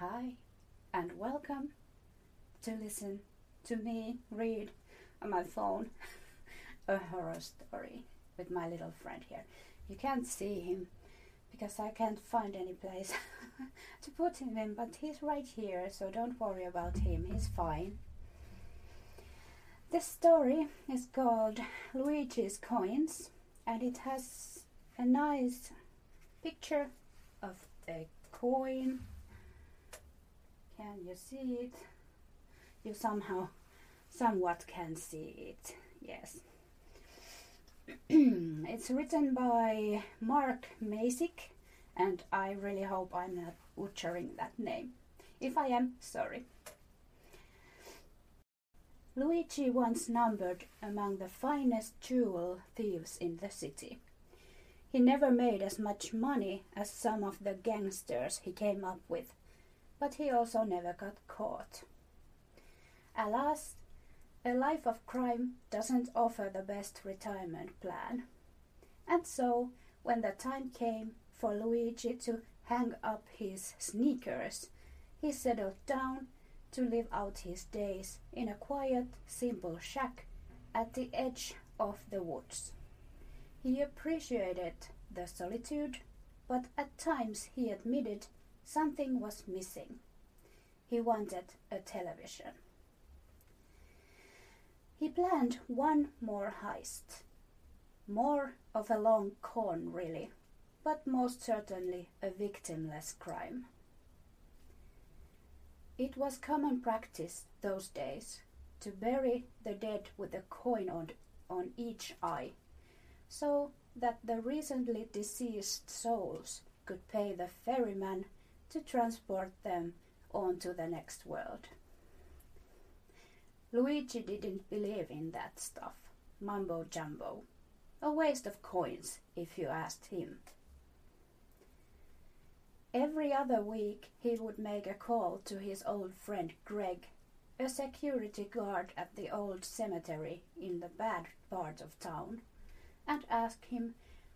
Hi, and welcome to listen to me read on my phone a horror story with my little friend here. You can't see him because I can't find any place to put him in, but he's right here, so don't worry about him, he's fine. This story is called Luigi's Coins and it has a nice picture of a coin. Can you see it? You somehow, somewhat can see it, yes. it's written by Mark Masick, and I really hope I'm not butchering that name. If I am, sorry. Luigi once numbered among the finest jewel thieves in the city. He never made as much money as some of the gangsters he came up with, but he also never got caught. Alas, a life of crime doesn't offer the best retirement plan. And so, when the time came for Luigi to hang up his sneakers, he settled down to live out his days in a quiet, simple shack at the edge of the woods. He appreciated the solitude, but at times he admitted something was missing. He wanted a television. He planned one more heist. More of a long con, really, but most certainly a victimless crime. It was common practice those days to bury the dead with a coin on, on each eye, so that the recently deceased souls could pay the ferryman to transport them on to the next world. Luigi didn't believe in that stuff. Mumbo jumbo. A waste of coins, if you asked him. Every other week he would make a call to his old friend Greg, a security guard at the old cemetery in the bad part of town, and ask him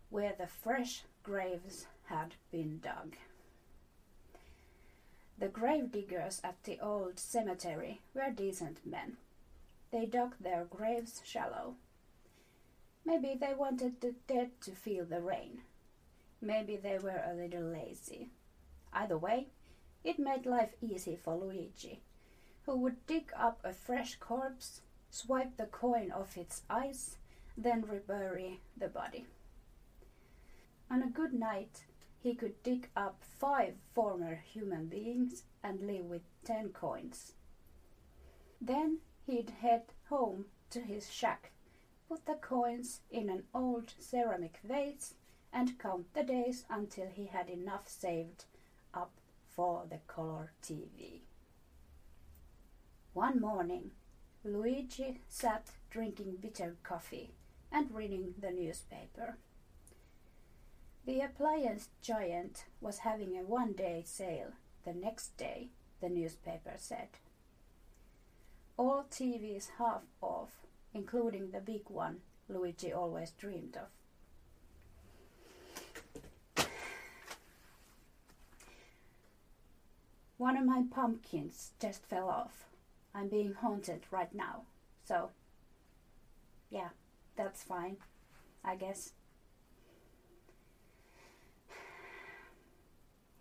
where the fresh graves had been dug. The grave diggers at the old cemetery were decent men. They dug their graves shallow. Maybe they wanted the dead to feel the rain. Maybe they were a little lazy. Either way, it made life easy for Luigi, who would dig up a fresh corpse, swipe the coin off its eyes, then rebury the body. On a good night, he could dig up five former human beings and live with ten coins. Then he'd head home to his shack, put the coins in an old ceramic vase, and count the days until he had enough saved up for the color TV. One morning, Luigi sat drinking bitter coffee and reading the newspaper. The appliance giant was having a one day sale the next day, the newspaper said. All TVs half off, including the big one Luigi always dreamed of. One of my pumpkins just fell off. I'm being haunted right now. So, yeah, that's fine, I guess.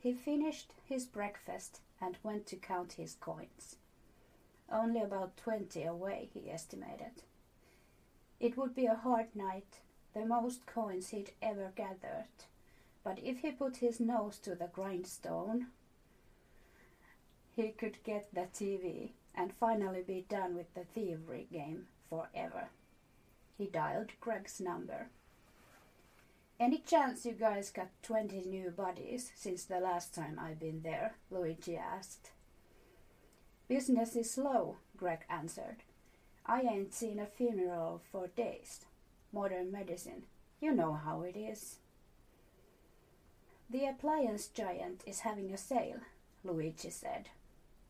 He finished his breakfast and went to count his coins. Only about twenty away, he estimated. It would be a hard night, the most coins he'd ever gathered. But if he put his nose to the grindstone, he could get the TV and finally be done with the thievery game forever. He dialed Greg's number. Any chance you guys got 20 new bodies since the last time I've been there? Luigi asked. Business is slow, Greg answered. I ain't seen a funeral for days. Modern medicine. You know how it is. The appliance giant is having a sale, Luigi said.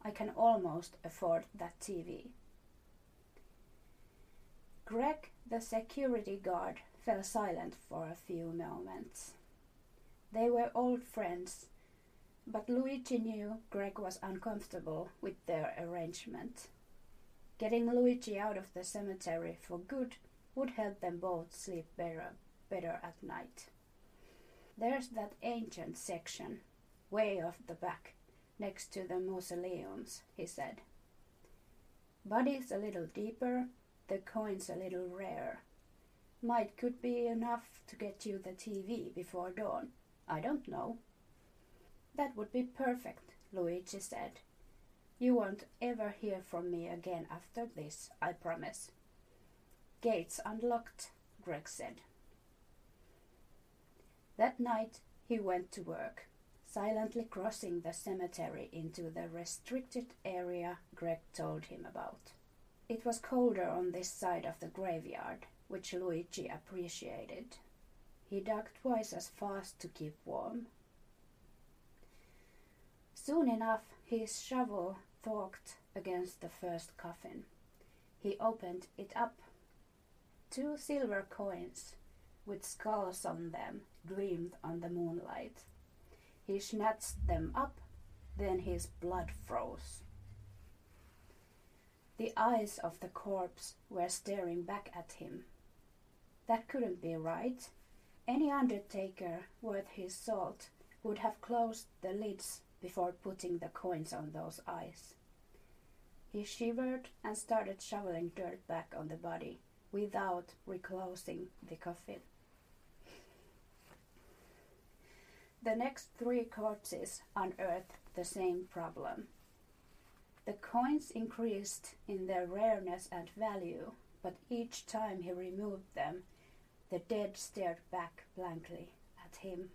I can almost afford that TV. Greg, the security guard, fell silent for a few moments. They were old friends, But Luigi knew Greg was uncomfortable with their arrangement. Getting Luigi out of the cemetery for good would help them both sleep better, better at night. There's that ancient section, way off the back, next to the mausoleums, he said. Bodies a little deeper, the coins a little rarer. Might could be enough to get you the TV before dawn. I don't know. That would be perfect, Luigi said. You won't ever hear from me again after this, I promise. Gates unlocked, Greg said. That night he went to work, silently crossing the cemetery into the restricted area Greg told him about. It was colder on this side of the graveyard, which Luigi appreciated. He dug twice as fast to keep warm. Soon enough, his shovel forked against the first coffin. He opened it up. Two silver coins with skulls on them gleamed on the moonlight. He snatched them up, then his blood froze. The eyes of the corpse were staring back at him. That couldn't be right. Any undertaker worth his salt would have closed the lids before putting the coins on those eyes. He shivered and started shoveling dirt back on the body without reclosing the coffin. The next three corpses unearthed the same problem. The coins increased in their rareness and value, but each time he removed them, the dead stared back blankly at him.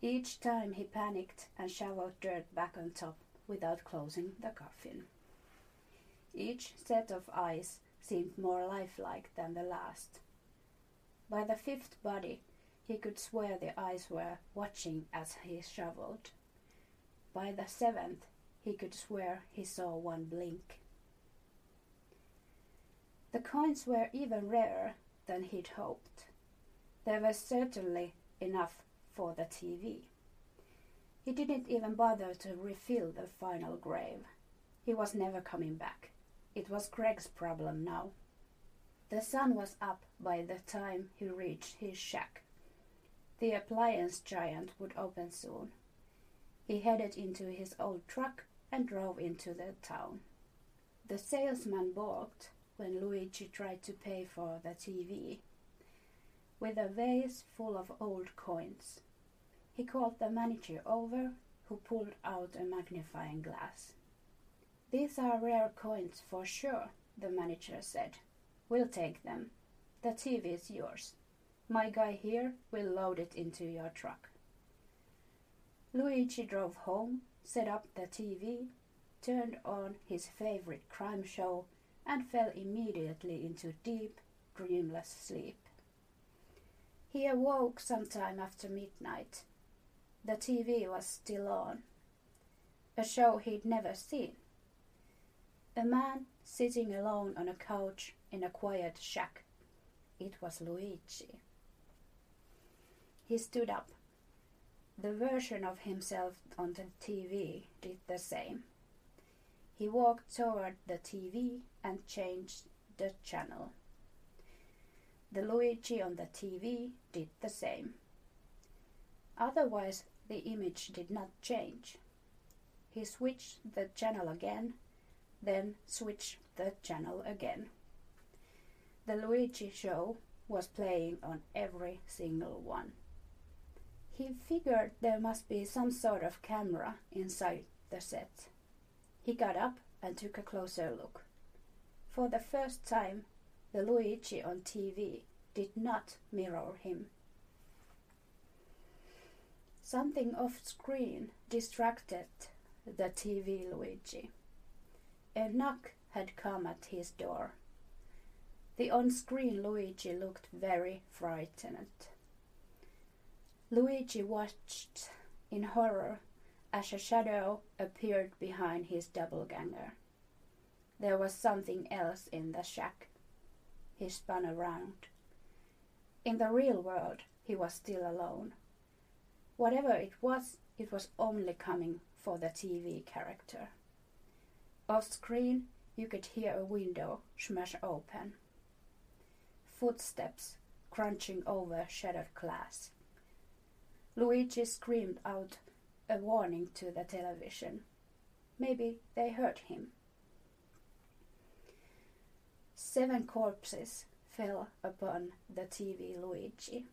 Each time he panicked and shoveled dirt back on top without closing the coffin. Each set of eyes seemed more lifelike than the last. By the fifth body, he could swear the eyes were watching as he shoveled. By the seventh, he could swear he saw one blink. The coins were even rarer than he'd hoped. There was certainly enough for the TV. He didn't even bother to refill the final grave. He was never coming back. It was Greg's problem now. The sun was up by the time he reached his shack. The appliance giant would open soon. He headed into his old truck and drove into the town. The salesman balked when Luigi tried to pay for the TV with a vase full of old coins. He called the manager over, who pulled out a magnifying glass. These are rare coins for sure, the manager said. We'll take them. The TV is yours. My guy here will load it into your truck. Luigi drove home, set up the TV, turned on his favorite crime show, and fell immediately into deep, dreamless sleep. He awoke sometime after midnight. The TV was still on. A show he'd never seen. A man sitting alone on a couch in a quiet shack. It was Luigi. He stood up. The version of himself on the TV did the same. He walked toward the TV and changed the channel. The Luigi on the TV did the same. Otherwise, the image did not change. He switched the channel again, then switched the channel again. The Luigi show was playing on every single one. He figured there must be some sort of camera inside the set. He got up and took a closer look. For the first time, the Luigi on TV did not mirror him. Something off screen distracted the TV Luigi. A knock had come at his door. The on screen Luigi looked very frightened. Luigi watched in horror as a shadow appeared behind his doppelganger. There was something else in the shack. He spun around. In the real world, he was still alone. Whatever it was, it was only coming for the TV character. Off screen, you could hear a window smash open. Footsteps crunching over shattered glass. Luigi screamed out a warning to the television. Maybe they heard him. Seven corpses fell upon the TV Luigi.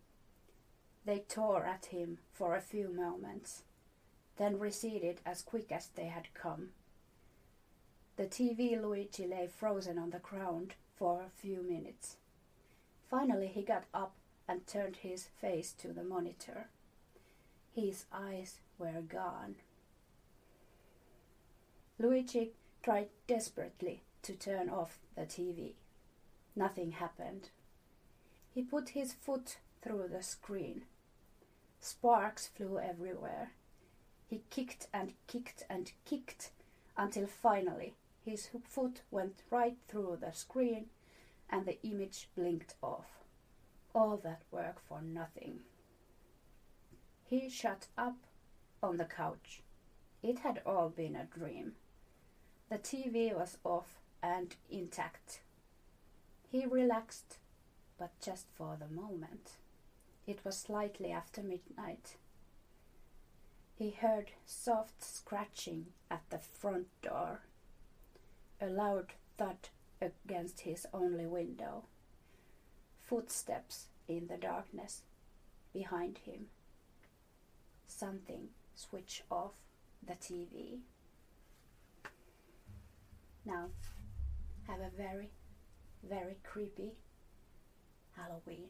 They tore at him for a few moments, then receded as quick as they had come. The TV Luigi lay frozen on the ground for a few minutes. Finally, he got up and turned his face to the monitor. His eyes were gone. Luigi tried desperately to turn off the TV. Nothing happened. He put his foot through the screen. Sparks flew everywhere. He kicked and kicked and kicked until finally his foot went right through the screen and the image blinked off. All that work for nothing. He shut up on the couch. It had all been a dream. The TV was off and intact. He relaxed, but just for the moment. It was slightly after midnight. He heard soft scratching at the front door, a loud thud against his only window, footsteps in the darkness behind him. Something switched off the TV. Now, have a very, very creepy Halloween.